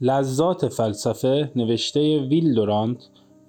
لذات فلسفه نوشته ویل دورانت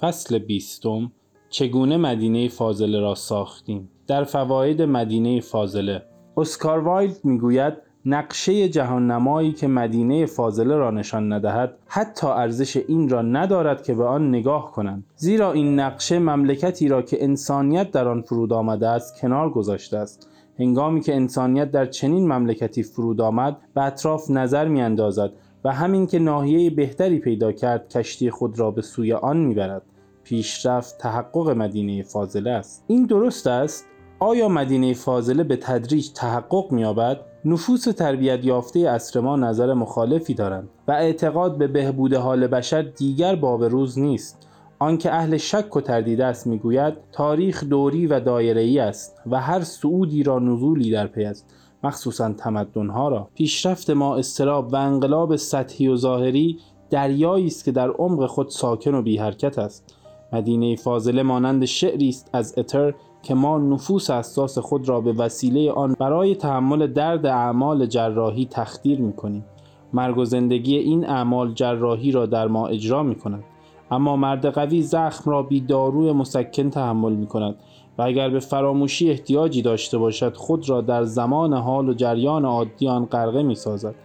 فصل بیستم چگونه مدینه فاضله را ساختیم؟ در فواید مدینه فاضله. اسکار وایلد می‌گوید نقشه جهان نمایی که مدینه فاضله را نشان ندهد حتی ارزش این را ندارد که به آن نگاه کنند. زیرا این نقشه مملکتی را که انسانیت در آن فرود آمده است کنار گذاشته است. هنگامی که انسانیت در چنین مملکتی فرود آمد به اطراف نظر میاندازد. و همین که ناحیه بهتری پیدا کرد کشتی خود را به سوی آن می‌برد. پیشرفت تحقق مدینه فاضله است. این درست است؟ آیا مدینه فاضله به تدریج تحقق مییابد؟ نفوس تربیت یافته عصر ما نظر مخالفی دارند و اعتقاد به بهبود حال بشر دیگر باب روز نیست. آنکه اهل شک و تردید است می‌گوید تاریخ دوری و دایره است و هر سعودی را نزولی در پی است. مخصوصا تمدنها را پیشرفت ما استراب و انقلاب سطحی و ظاهری دریایی است که در عمق خود ساکن و بی حرکت است مدینه فاضله مانند شعری است از اتر که ما نفوس اساس خود را به وسیله آن برای تحمل درد اعمال جراحی تخدیر می کنیم. مرگ و زندگی این اعمال جراحی را در ما اجرا می کند. اما مرد قوی زخم را بی داروی مسکن تحمل می کند و اگر به فراموشی احتیاجی داشته باشد خود را در زمان حال و جریان عادی آن غرقه می سازد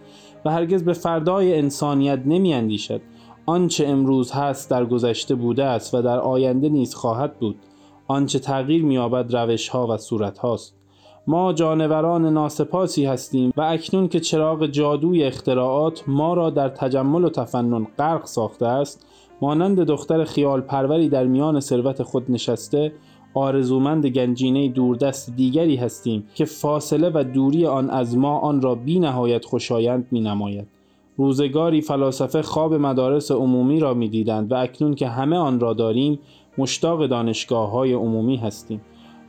و هرگز به فردای انسانیت نمی اندیشد آنچه امروز هست در گذشته بوده است و در آینده نیز خواهد بود. آنچه تغییر مییابد روش ها و صورت هاست ما جانوران ناسپاسی هستیم و اکنون که چراغ جادوی اختراعات ما را در تجمل و تفنن غرق ساخته است مانند دختر خیال پروری در میان ثروت خود نشسته آرزومند گنجینه دوردست دیگری هستیم که فاصله و دوری آن از ما آن را بی نهایت خوشایند می نماید. روزگاری فلاسفه خواب مدارس عمومی را می دیدند و اکنون که همه آن را داریم مشتاق دانشگاه های عمومی هستیم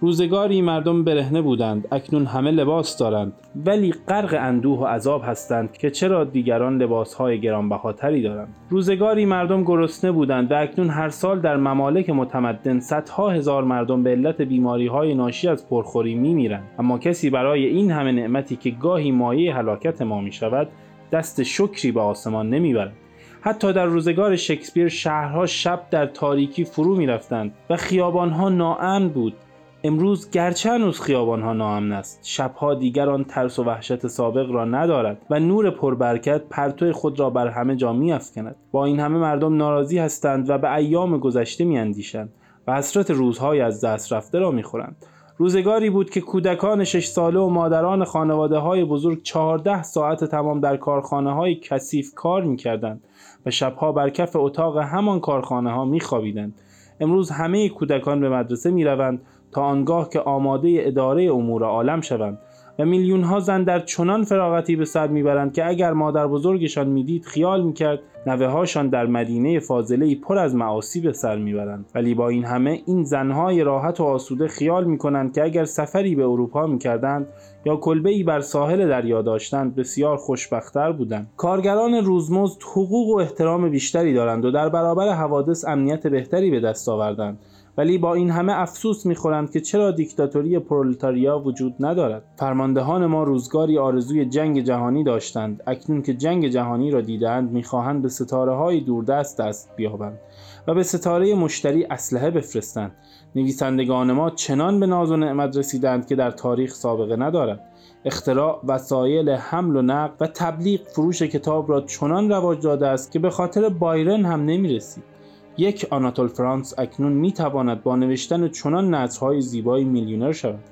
روزگاری مردم برهنه بودند اکنون همه لباس دارند. ولی غرق اندوه و عذاب هستند که چرا دیگران لباس های گرانبهاتری دارند؟ روزگاری مردم گرسنه بودند و اکنون هر سال در ممالک متمدن صدها هزار مردم به علت بیماری های ناشی از پرخوری میمیرند. اما کسی برای این همه نعمتی که گاهی مایه هلاکت ما می شود دست شکری به آسمان نمی‌برد. حتی در روزگار شکسپیر شهرها شب در تاریکی فرو می رفتند و خیابانها ناامن بود. امروز گرچه هنوز خیابانها ناامن است شبها دیگر آن ترس و وحشت سابق را ندارد و نور پربرکت پرتو خود را بر همه جا می افکند. با این همه مردم ناراضی هستند و به ایام گذشته می اندیشند و حسرت روزهای از دست رفته را می خورند. روزگاری بود که کودکان شش ساله و مادران خانواده های بزرگ چهارده ساعت تمام در کارخانه های کثیف کار می کردند و شبها بر کف اتاق همان کارخانه ها می خوابیدند. امروز همه کودکان به مدرسه می روند تا آنگاه که آماده اداره امور عالم شوند و میلیون ها زن در چنان فراغتی به سر می‌برند که اگر مادر بزرگشان می‌دید خیال می‌کرد نوه هاشان در مدینه فاضله پر از معاصی به سر می‌برند. ولی با این همه این زنهای راحت و آسوده خیال می‌کنند که اگر سفری به اروپا می‌کردند یا کلبه ای بر ساحل دریا داشتند بسیار خوشبختتر بودند. کارگران روزمزد حقوق و احترام بیشتری دارند و در برابر حوادث امنیت بهتری به دست آوردند. ولی با این همه افسوس می‌خورند که چرا دیکتاتوری پرولتاریا وجود ندارد. فرماندهان ما روزگاری آرزوی جنگ جهانی داشتند. اکنون که جنگ جهانی را دیدند می‌خواهند به ستاره های دوردست دست بیابند و به ستاره مشتری اسلحه بفرستند. نویسندگان ما چنان به ناز و نعمت رسیدند که در تاریخ سابقه ندارد. اختراع وسایل حمل و نقل و تبلیغ فروش کتاب را چنان رواج داده است که به خاطر بایرن هم نمی‌رسید. یک آناتول فرانس اکنون می تواند با نوشتن چنان نصرهای زیبایی میلیونر شود.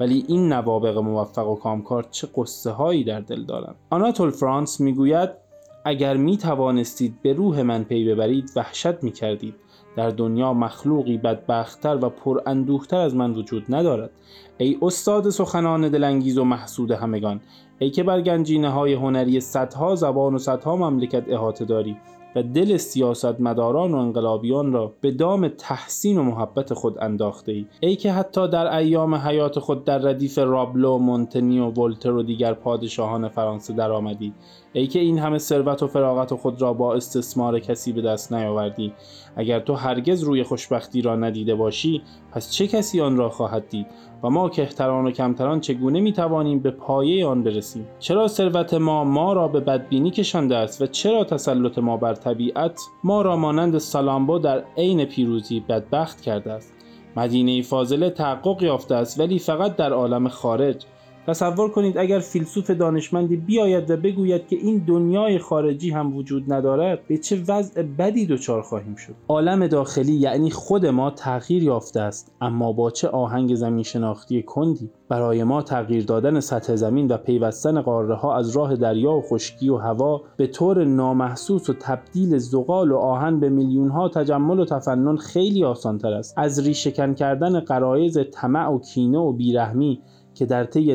ولی این نوابق موفق و کامکار چه قصه هایی در دل دارند؟ آناتول فرانس می‌گوید اگر می توانستید به روح من پی ببرید وحشت می کردید در دنیا مخلوقی بدبختتر و پر اندوختر از من وجود ندارد. ای استاد سخنان دلانگیز و محسود همگان ای که بر گنجینه های هنری صدها زبان و صدها مملکت احاطه داری و دل سیاستمداران و انقلابیان را به دام تحسین و محبت خود انداخته ای. ای که حتی در ایام حیات خود در ردیف رابلو، مونتنی و ولتر و دیگر پادشاهان فرانسه درآمدی. ای که این همه ثروت و فراغت خود را با استثمار کسی به دست نیاوردی. اگر تو هرگز روی خوشبختی را ندیده باشی پس چه کسی آن را خواهد دید؟ و ما کهتران و کمتران چگونه می توانیم به پایه آن برسیم؟ چرا ثروت ما ما را به بدبینی کشانده است و چرا تسلط ما بر طبیعت ما را مانند سالامبو در عین پیروزی بدبخت کرده است؟ مدینه فاضله تحقق یافته است ولی فقط در عالم خارج. تصور کنید اگر فیلسوف دانشمندی بیاید و بگوید که این دنیای خارجی هم وجود ندارد به چه وضع بدی دچار خواهیم شد؟ عالم داخلی یعنی خود ما تغییر یافته است اما با چه آهنگ زمین شناختی کندی؟ برای ما تغییر دادن سطح زمین و پیوستن قاره ها از راه دریا و خشکی و هوا به طور نامحسوس و تبدیل زغال و آهن به میلیون ها تجمل و تفنن خیلی آسان تر است. از ریشهکن کردن قرایز طمع و کینه و بیرحمی که در طی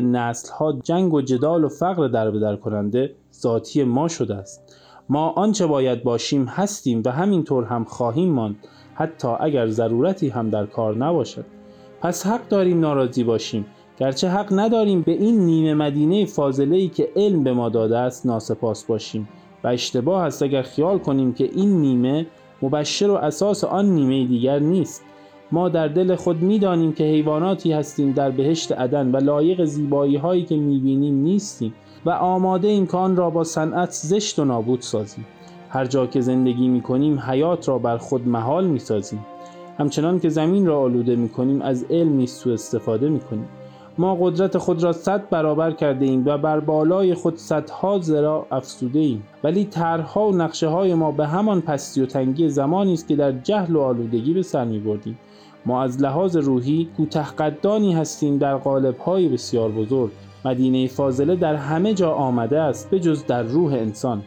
ها جنگ و جدال و فقر در کننده ذاتی ما شده است. ما آنچه باید باشیم هستیم و همینطور هم خواهیم ماند حتی اگر ضرورتی هم در کار نباشد. پس حق داریم ناراضی باشیم. گرچه حق نداریم به این نیمه مدینه فاضله که علم به ما داده است ناسپاس باشیم و اشتباه است اگر خیال کنیم که این نیمه مبشر و اساس آن نیمه دیگر نیست. ما در دل خود می‌دانیم که حیواناتی هستیم در بهشت عدن و لایق زیبایی هایی که می‌بینیم نیستیم و آماده این کان را با صنعت زشت و نابود سازیم. هر جا که زندگی می کنیم حیات را بر خود محال می سازیم همچنان که زمین را آلوده می کنیم از علم سو استفاده می کنیم ما قدرت خود را صد برابر کرده ایم و بر بالای خود صدها زرا افسوده ایم ولی طرحها و نقشه های ما به همان پستی و تنگی زمانی است که در جهل و آلودگی به سر می بردیم ما از لحاظ روحی کوتهقدانی هستیم در های بسیار بزرگ. مدینه فاضله در همه جا آمده است به جز در روح انسان.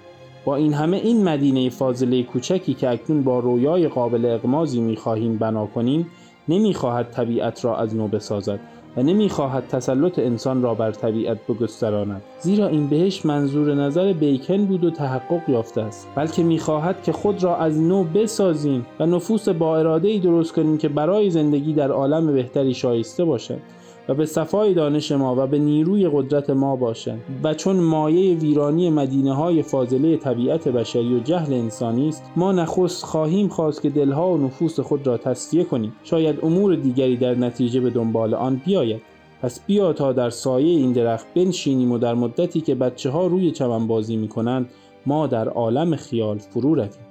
با این همه این مدینه فاضله کوچکی که اکنون با رویای قابل اقمازی می‌خواهیم بنا کنیم نمی‌خواهد طبیعت را از نو بسازد. و نمی‌خواهد تسلط انسان را بر طبیعت بگستراند. زیرا این بهش منظور نظر بیکن بود و تحقق یافته است. بلکه می‌خواهد که خود را از نو بسازیم و نفوس با اراده ای درست کنیم که برای زندگی در عالم بهتری شایسته باشد. و به صفای دانش ما و به نیروی قدرت ما باشند و چون مایه ویرانی مدینه های فاضله طبیعت بشری و جهل انسانی است ما نخست خواهیم خواست که دلها و نفوس خود را تصفیه کنیم. شاید امور دیگری در نتیجه به دنبال آن بیاید. پس بیا تا در سایه این درخت بنشینیم و در مدتی که بچه ها روی چمن بازی می کنند ما در عالم خیال فرو رویم.